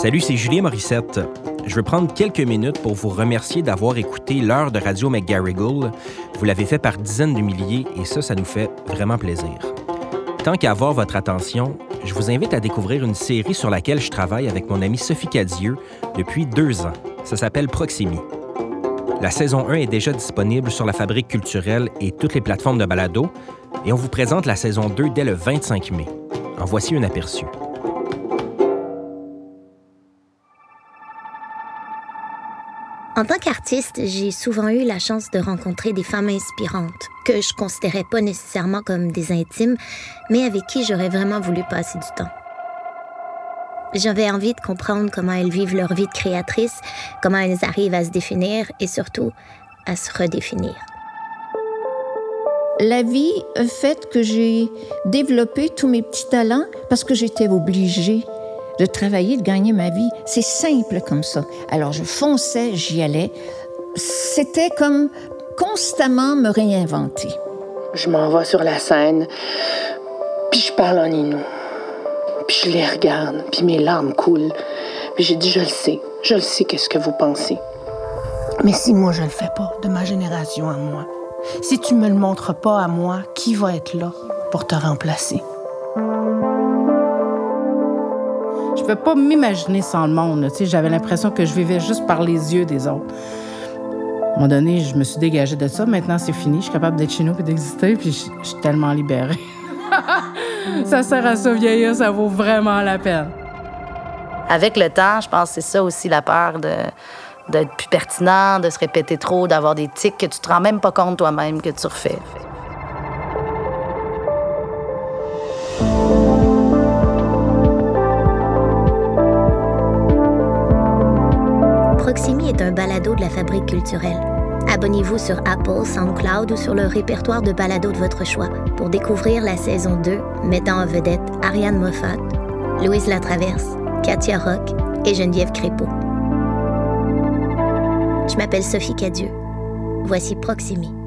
Salut, c'est Julien Morissette. Je veux prendre quelques minutes pour vous remercier d'avoir écouté l'heure de Radio McGarrigle. Vous l'avez fait par dizaines de milliers et ça, ça nous fait vraiment plaisir. Tant qu'à avoir votre attention, je vous invite à découvrir une série sur laquelle je travaille avec mon amie Sophie Cadieux depuis deux ans. Ça s'appelle Proximi. La saison 1 est déjà disponible sur la Fabrique culturelle et toutes les plateformes de balado, et on vous présente la saison 2 dès le 25 mai. En voici un aperçu. En tant qu'artiste, j'ai souvent eu la chance de rencontrer des femmes inspirantes, que je considérais pas nécessairement comme des intimes, mais avec qui j'aurais vraiment voulu passer du temps. J'avais envie de comprendre comment elles vivent leur vie de créatrice, comment elles arrivent à se définir et surtout à se redéfinir. La vie a fait que j'ai développé tous mes petits talents parce que j'étais obligée de travailler, de gagner ma vie. C'est simple comme ça. Alors je fonçais, j'y allais. C'était comme constamment me réinventer. Je m'en vais sur la scène, puis je parle en inou. Puis je les regarde, puis mes larmes coulent. Puis j'ai dit, je le sais, je le sais qu'est-ce que vous pensez. Mais si moi je le fais pas, de ma génération à moi, si tu me le montres pas à moi, qui va être là pour te remplacer? Je peux pas m'imaginer sans le monde. J'avais l'impression que je vivais juste par les yeux des autres. À un moment donné, je me suis dégagée de ça. Maintenant, c'est fini. Je suis capable d'être chez nous et d'exister, puis je, je suis tellement libérée. ça sert à ça vieillir, ça vaut vraiment la peine. Avec le temps, je pense que c'est ça aussi la peur de d'être plus pertinent, de se répéter trop, d'avoir des tics que tu te rends même pas compte toi-même que tu refais. Proximi est un balado de la Fabrique culturelle. Abonnez-vous sur Apple, SoundCloud ou sur le répertoire de balados de votre choix pour découvrir la saison 2 mettant en vedette Ariane Moffat, Louise Latraverse, Katia Rock et Geneviève Crépeau. Je m'appelle Sophie Cadieux. Voici Proximi.